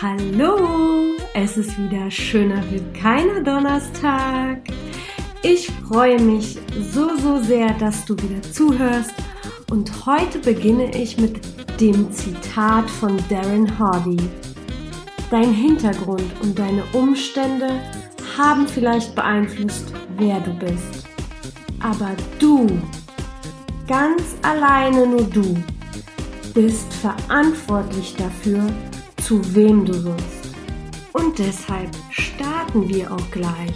Hallo, es ist wieder schöner wie keiner Donnerstag. Ich freue mich so, so sehr, dass du wieder zuhörst und heute beginne ich mit dem Zitat von Darren Hardy. Dein Hintergrund und deine Umstände haben vielleicht beeinflusst, wer du bist. Aber du, ganz alleine nur du, bist verantwortlich dafür, zu wem du wirst. Und deshalb starten wir auch gleich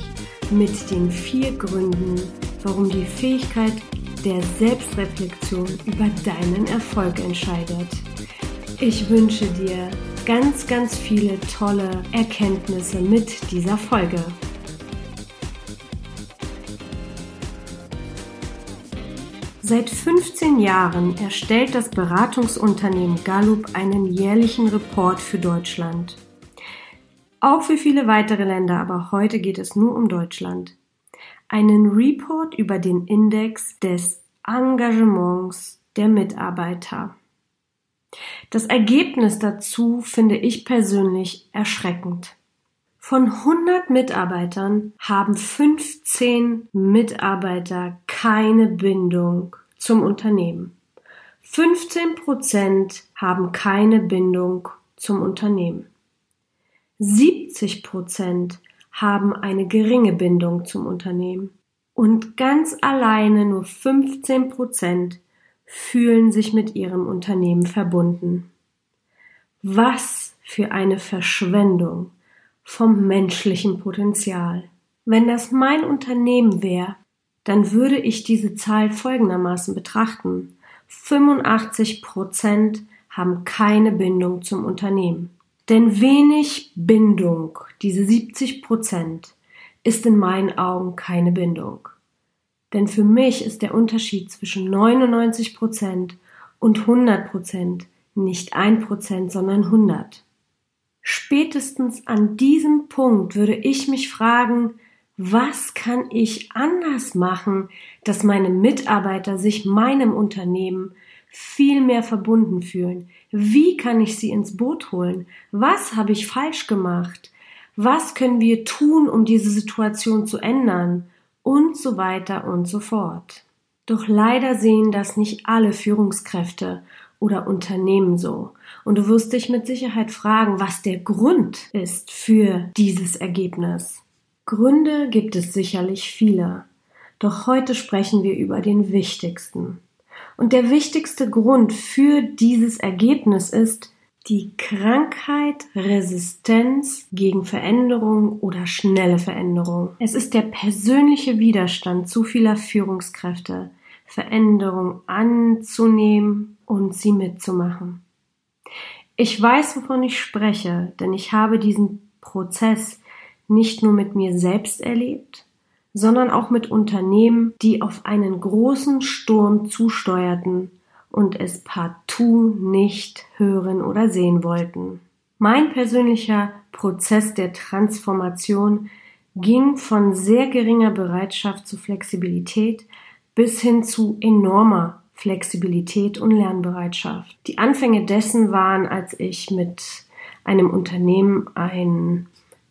mit den vier Gründen, warum die Fähigkeit der Selbstreflexion über deinen Erfolg entscheidet. Ich wünsche dir ganz, ganz viele tolle Erkenntnisse mit dieser Folge. Seit 15 Jahren erstellt das Beratungsunternehmen Gallup einen jährlichen Report für Deutschland. Auch für viele weitere Länder, aber heute geht es nur um Deutschland. Einen Report über den Index des Engagements der Mitarbeiter. Das Ergebnis dazu finde ich persönlich erschreckend. Von 100 Mitarbeitern haben 15 Mitarbeiter keine Bindung zum Unternehmen. 15 Prozent haben keine Bindung zum Unternehmen. 70 Prozent haben eine geringe Bindung zum Unternehmen. Und ganz alleine nur 15 Prozent fühlen sich mit ihrem Unternehmen verbunden. Was für eine Verschwendung vom menschlichen Potenzial. Wenn das mein Unternehmen wäre, dann würde ich diese Zahl folgendermaßen betrachten. 85 Prozent haben keine Bindung zum Unternehmen. Denn wenig Bindung, diese 70 Prozent, ist in meinen Augen keine Bindung. Denn für mich ist der Unterschied zwischen 99 Prozent und 100 Prozent nicht ein Prozent, sondern 100. Spätestens an diesem Punkt würde ich mich fragen, was kann ich anders machen, dass meine Mitarbeiter sich meinem Unternehmen viel mehr verbunden fühlen? Wie kann ich sie ins Boot holen? Was habe ich falsch gemacht? Was können wir tun, um diese Situation zu ändern? Und so weiter und so fort. Doch leider sehen das nicht alle Führungskräfte oder Unternehmen so. Und du wirst dich mit Sicherheit fragen, was der Grund ist für dieses Ergebnis. Gründe gibt es sicherlich viele, doch heute sprechen wir über den wichtigsten. Und der wichtigste Grund für dieses Ergebnis ist die Krankheit, Resistenz gegen Veränderung oder schnelle Veränderung. Es ist der persönliche Widerstand zu vieler Führungskräfte, Veränderung anzunehmen und sie mitzumachen. Ich weiß, wovon ich spreche, denn ich habe diesen Prozess nicht nur mit mir selbst erlebt, sondern auch mit Unternehmen, die auf einen großen Sturm zusteuerten und es partout nicht hören oder sehen wollten. Mein persönlicher Prozess der Transformation ging von sehr geringer Bereitschaft zu Flexibilität bis hin zu enormer Flexibilität und Lernbereitschaft. Die Anfänge dessen waren, als ich mit einem Unternehmen ein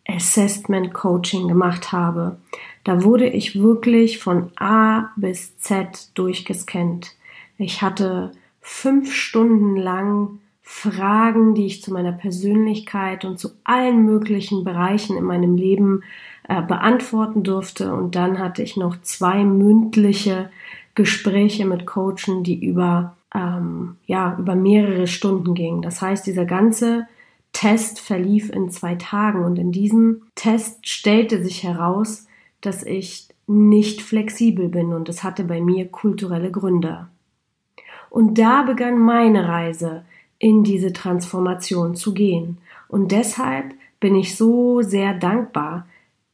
Assessment Coaching gemacht habe. Da wurde ich wirklich von A bis Z durchgescannt. Ich hatte fünf Stunden lang Fragen, die ich zu meiner Persönlichkeit und zu allen möglichen Bereichen in meinem Leben äh, beantworten durfte. Und dann hatte ich noch zwei mündliche Gespräche mit Coachen, die über ähm, ja über mehrere Stunden gingen. Das heißt, dieser ganze Test verlief in zwei Tagen und in diesem Test stellte sich heraus, dass ich nicht flexibel bin und es hatte bei mir kulturelle Gründe. Und da begann meine Reise in diese Transformation zu gehen. Und deshalb bin ich so sehr dankbar,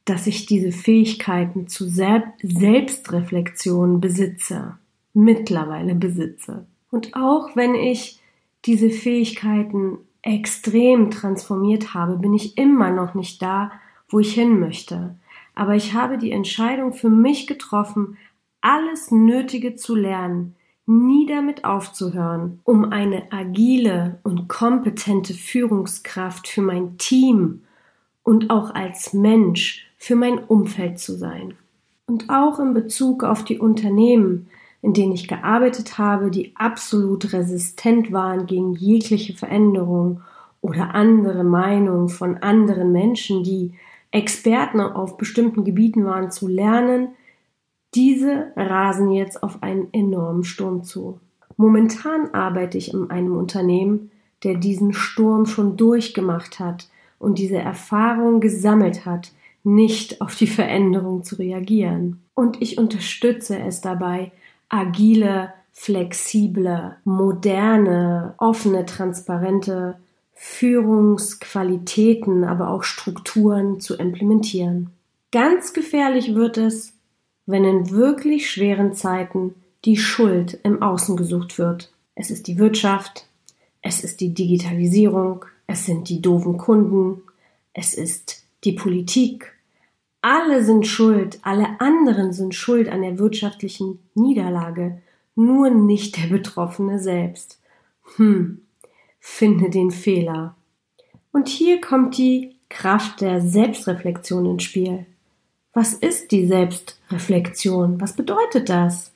dass ich diese Fähigkeiten zu Selbstreflexion besitze, mittlerweile besitze. Und auch wenn ich diese Fähigkeiten extrem transformiert habe, bin ich immer noch nicht da, wo ich hin möchte. Aber ich habe die Entscheidung für mich getroffen, alles Nötige zu lernen, nie damit aufzuhören, um eine agile und kompetente Führungskraft für mein Team und auch als Mensch für mein Umfeld zu sein. Und auch in Bezug auf die Unternehmen, in denen ich gearbeitet habe, die absolut resistent waren gegen jegliche Veränderung oder andere Meinungen von anderen Menschen, die Experten auf bestimmten Gebieten waren, zu lernen, diese rasen jetzt auf einen enormen Sturm zu. Momentan arbeite ich in einem Unternehmen, der diesen Sturm schon durchgemacht hat und diese Erfahrung gesammelt hat, nicht auf die Veränderung zu reagieren. Und ich unterstütze es dabei, agile, flexible, moderne, offene, transparente Führungsqualitäten, aber auch Strukturen zu implementieren. Ganz gefährlich wird es, wenn in wirklich schweren Zeiten die Schuld im Außen gesucht wird. Es ist die Wirtschaft, es ist die Digitalisierung, es sind die doofen Kunden, es ist die Politik. Alle sind schuld, alle anderen sind schuld an der wirtschaftlichen Niederlage, nur nicht der Betroffene selbst. Hm, finde den Fehler. Und hier kommt die Kraft der Selbstreflexion ins Spiel. Was ist die Selbstreflexion? Was bedeutet das?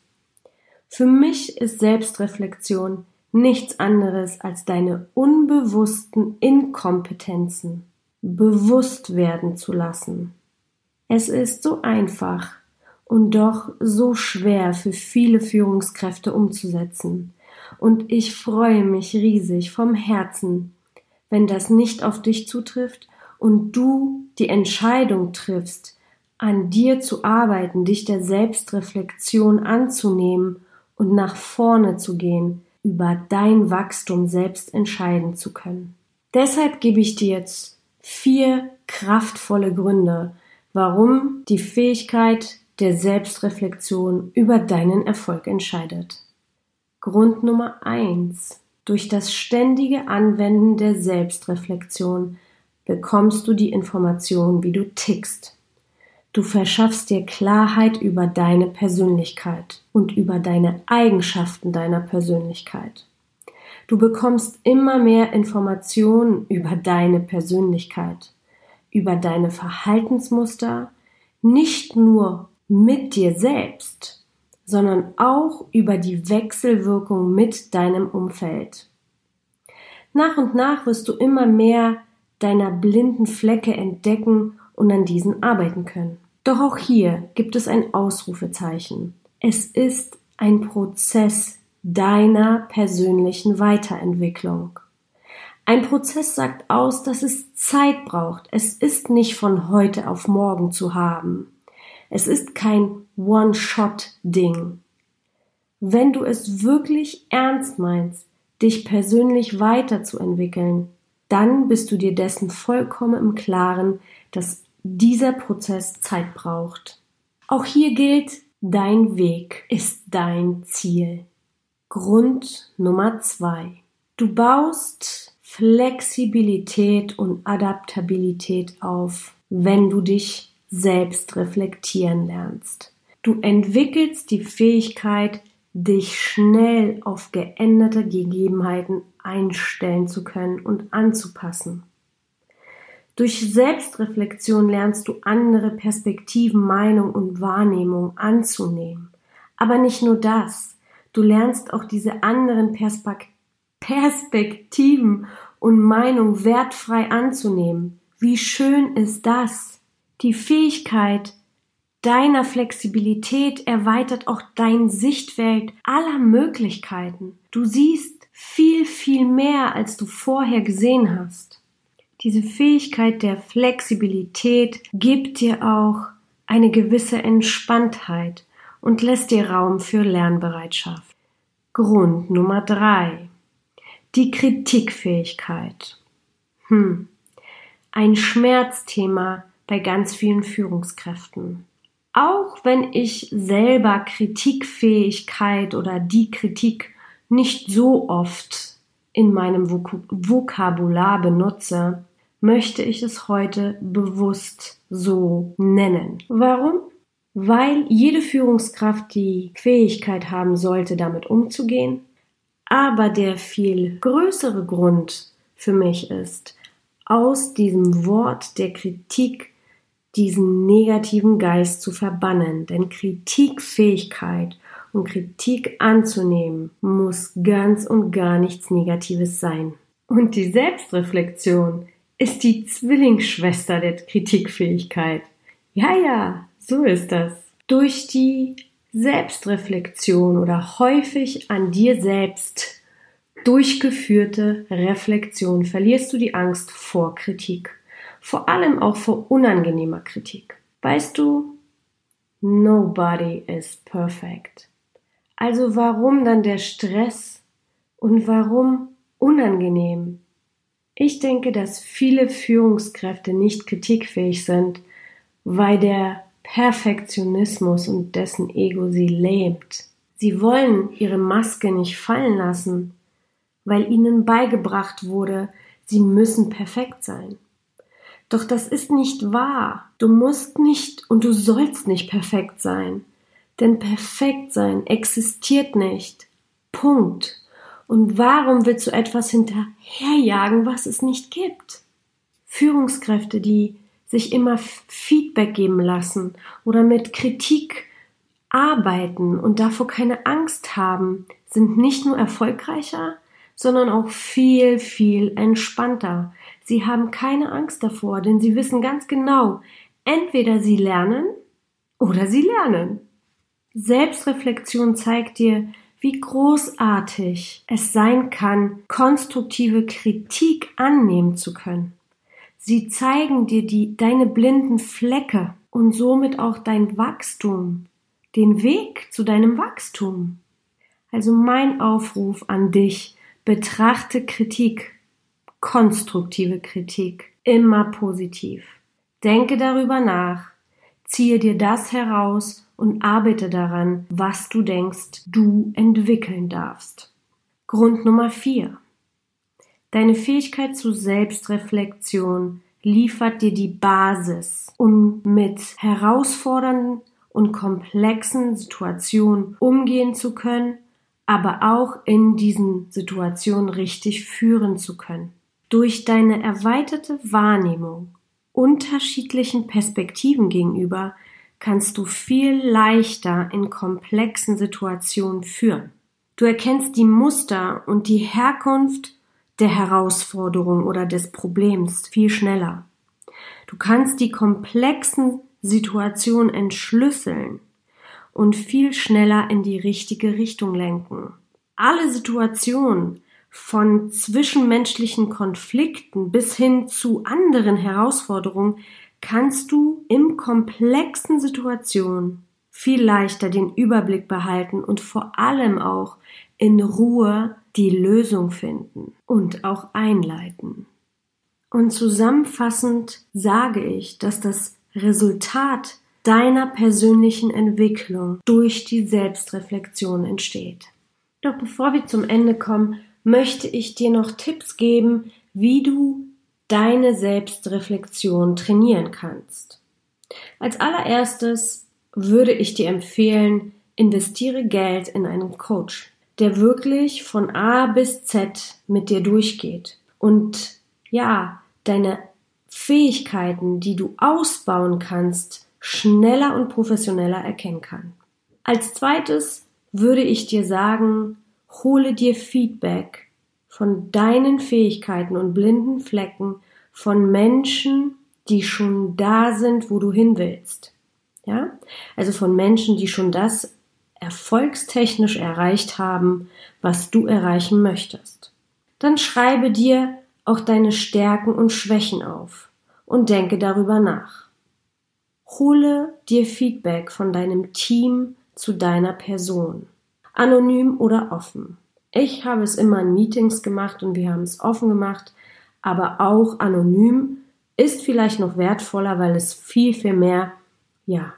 Für mich ist Selbstreflexion nichts anderes als deine unbewussten Inkompetenzen bewusst werden zu lassen. Es ist so einfach und doch so schwer für viele Führungskräfte umzusetzen. Und ich freue mich riesig vom Herzen, wenn das nicht auf dich zutrifft und du die Entscheidung triffst, an dir zu arbeiten, dich der Selbstreflexion anzunehmen und nach vorne zu gehen, über dein Wachstum selbst entscheiden zu können. Deshalb gebe ich dir jetzt vier kraftvolle Gründe, warum die Fähigkeit der Selbstreflexion über deinen Erfolg entscheidet. Grund Nummer eins: Durch das ständige Anwenden der Selbstreflexion bekommst du die Information, wie du tickst. Du verschaffst dir Klarheit über deine Persönlichkeit und über deine Eigenschaften deiner Persönlichkeit. Du bekommst immer mehr Informationen über deine Persönlichkeit, über deine Verhaltensmuster, nicht nur mit dir selbst, sondern auch über die Wechselwirkung mit deinem Umfeld. Nach und nach wirst du immer mehr deiner blinden Flecke entdecken und an diesen arbeiten können. Doch auch hier gibt es ein Ausrufezeichen. Es ist ein Prozess deiner persönlichen Weiterentwicklung. Ein Prozess sagt aus, dass es Zeit braucht. Es ist nicht von heute auf morgen zu haben. Es ist kein One-Shot-Ding. Wenn du es wirklich ernst meinst, dich persönlich weiterzuentwickeln, dann bist du dir dessen vollkommen im Klaren, dass dieser Prozess Zeit braucht. Auch hier gilt, dein Weg ist dein Ziel. Grund Nummer zwei. Du baust Flexibilität und Adaptabilität auf, wenn du dich selbst reflektieren lernst. Du entwickelst die Fähigkeit, dich schnell auf geänderte Gegebenheiten einstellen zu können und anzupassen. Durch Selbstreflexion lernst du andere Perspektiven, Meinung und Wahrnehmung anzunehmen. Aber nicht nur das. Du lernst auch diese anderen Perspek Perspektiven und Meinung wertfrei anzunehmen. Wie schön ist das? Die Fähigkeit deiner Flexibilität erweitert auch dein Sichtfeld aller Möglichkeiten. Du siehst viel, viel mehr, als du vorher gesehen hast. Diese Fähigkeit der Flexibilität gibt dir auch eine gewisse Entspanntheit und lässt dir Raum für Lernbereitschaft. Grund Nummer drei. Die Kritikfähigkeit. Hm. Ein Schmerzthema bei ganz vielen Führungskräften. Auch wenn ich selber Kritikfähigkeit oder die Kritik nicht so oft in meinem Vok Vokabular benutze, möchte ich es heute bewusst so nennen. Warum? Weil jede Führungskraft die Fähigkeit haben sollte, damit umzugehen. Aber der viel größere Grund für mich ist, aus diesem Wort der Kritik diesen negativen Geist zu verbannen. Denn Kritikfähigkeit und Kritik anzunehmen muss ganz und gar nichts Negatives sein. Und die Selbstreflexion ist die Zwillingsschwester der Kritikfähigkeit. Ja, ja, so ist das. Durch die Selbstreflexion oder häufig an dir selbst durchgeführte Reflexion verlierst du die Angst vor Kritik. Vor allem auch vor unangenehmer Kritik. Weißt du, nobody is perfect. Also warum dann der Stress und warum unangenehm? Ich denke, dass viele Führungskräfte nicht kritikfähig sind, weil der Perfektionismus und dessen Ego sie lähmt. Sie wollen ihre Maske nicht fallen lassen, weil ihnen beigebracht wurde, sie müssen perfekt sein. Doch das ist nicht wahr. Du musst nicht und du sollst nicht perfekt sein. Denn perfekt sein existiert nicht. Punkt. Und warum willst du etwas hinterherjagen, was es nicht gibt? Führungskräfte, die sich immer Feedback geben lassen oder mit Kritik arbeiten und davor keine Angst haben, sind nicht nur erfolgreicher, sondern auch viel, viel entspannter. Sie haben keine Angst davor, denn sie wissen ganz genau, entweder sie lernen oder sie lernen. Selbstreflexion zeigt dir, wie großartig es sein kann, konstruktive Kritik annehmen zu können. Sie zeigen dir die, deine blinden Flecke und somit auch dein Wachstum, den Weg zu deinem Wachstum. Also mein Aufruf an dich, betrachte Kritik, konstruktive Kritik, immer positiv. Denke darüber nach, ziehe dir das heraus, und arbeite daran, was du denkst, du entwickeln darfst. Grund Nummer vier: Deine Fähigkeit zur Selbstreflexion liefert dir die Basis, um mit herausfordernden und komplexen Situationen umgehen zu können, aber auch in diesen Situationen richtig führen zu können. Durch deine erweiterte Wahrnehmung unterschiedlichen Perspektiven gegenüber kannst du viel leichter in komplexen Situationen führen. Du erkennst die Muster und die Herkunft der Herausforderung oder des Problems viel schneller. Du kannst die komplexen Situationen entschlüsseln und viel schneller in die richtige Richtung lenken. Alle Situationen von zwischenmenschlichen Konflikten bis hin zu anderen Herausforderungen kannst du im komplexen Situationen viel leichter den Überblick behalten und vor allem auch in Ruhe die Lösung finden und auch einleiten. Und zusammenfassend sage ich, dass das Resultat deiner persönlichen Entwicklung durch die Selbstreflexion entsteht. Doch bevor wir zum Ende kommen, möchte ich dir noch Tipps geben, wie du deine Selbstreflexion trainieren kannst. Als allererstes würde ich dir empfehlen, investiere Geld in einen Coach, der wirklich von A bis Z mit dir durchgeht und ja, deine Fähigkeiten, die du ausbauen kannst, schneller und professioneller erkennen kann. Als zweites würde ich dir sagen, hole dir Feedback von deinen Fähigkeiten und blinden Flecken von Menschen, die schon da sind, wo du hin willst. Ja? Also von Menschen, die schon das erfolgstechnisch erreicht haben, was du erreichen möchtest. Dann schreibe dir auch deine Stärken und Schwächen auf und denke darüber nach. Hole dir Feedback von deinem Team zu deiner Person, anonym oder offen. Ich habe es immer in Meetings gemacht und wir haben es offen gemacht, aber auch anonym ist vielleicht noch wertvoller, weil es viel, viel mehr, ja,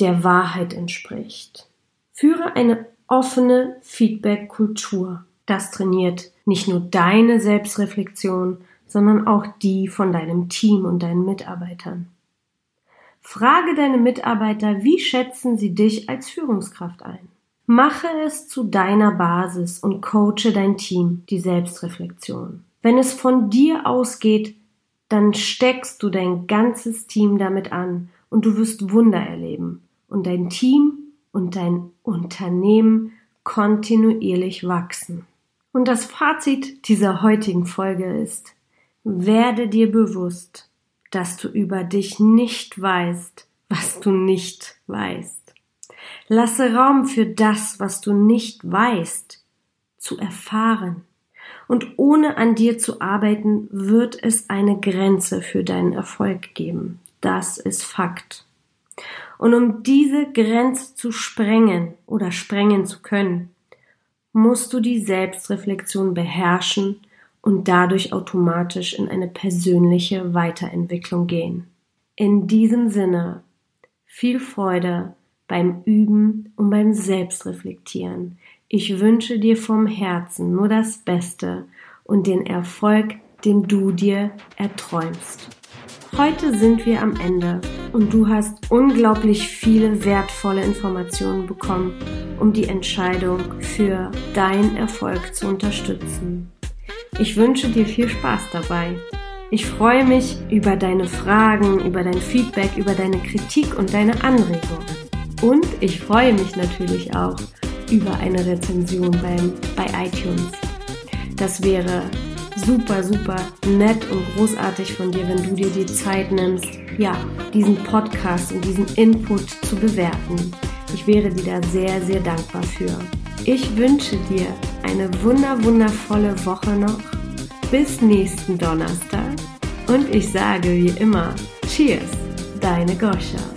der Wahrheit entspricht. Führe eine offene Feedback-Kultur. Das trainiert nicht nur deine Selbstreflexion, sondern auch die von deinem Team und deinen Mitarbeitern. Frage deine Mitarbeiter, wie schätzen sie dich als Führungskraft ein? Mache es zu deiner Basis und coache dein Team, die Selbstreflexion. Wenn es von dir ausgeht, dann steckst du dein ganzes Team damit an und du wirst Wunder erleben und dein Team und dein Unternehmen kontinuierlich wachsen. Und das Fazit dieser heutigen Folge ist, werde dir bewusst, dass du über dich nicht weißt, was du nicht weißt. Lasse Raum für das, was du nicht weißt, zu erfahren. Und ohne an dir zu arbeiten, wird es eine Grenze für deinen Erfolg geben. Das ist Fakt. Und um diese Grenze zu sprengen oder sprengen zu können, musst du die Selbstreflexion beherrschen und dadurch automatisch in eine persönliche Weiterentwicklung gehen. In diesem Sinne viel Freude beim Üben und beim Selbstreflektieren. Ich wünsche dir vom Herzen nur das Beste und den Erfolg, den du dir erträumst. Heute sind wir am Ende und du hast unglaublich viele wertvolle Informationen bekommen, um die Entscheidung für deinen Erfolg zu unterstützen. Ich wünsche dir viel Spaß dabei. Ich freue mich über deine Fragen, über dein Feedback, über deine Kritik und deine Anregung. Und ich freue mich natürlich auch über eine Rezension beim, bei iTunes. Das wäre super, super nett und großartig von dir, wenn du dir die Zeit nimmst, ja, diesen Podcast und diesen Input zu bewerten. Ich wäre dir da sehr, sehr dankbar für. Ich wünsche dir eine wunder, wundervolle Woche noch. Bis nächsten Donnerstag. Und ich sage wie immer, Cheers, deine Goscha.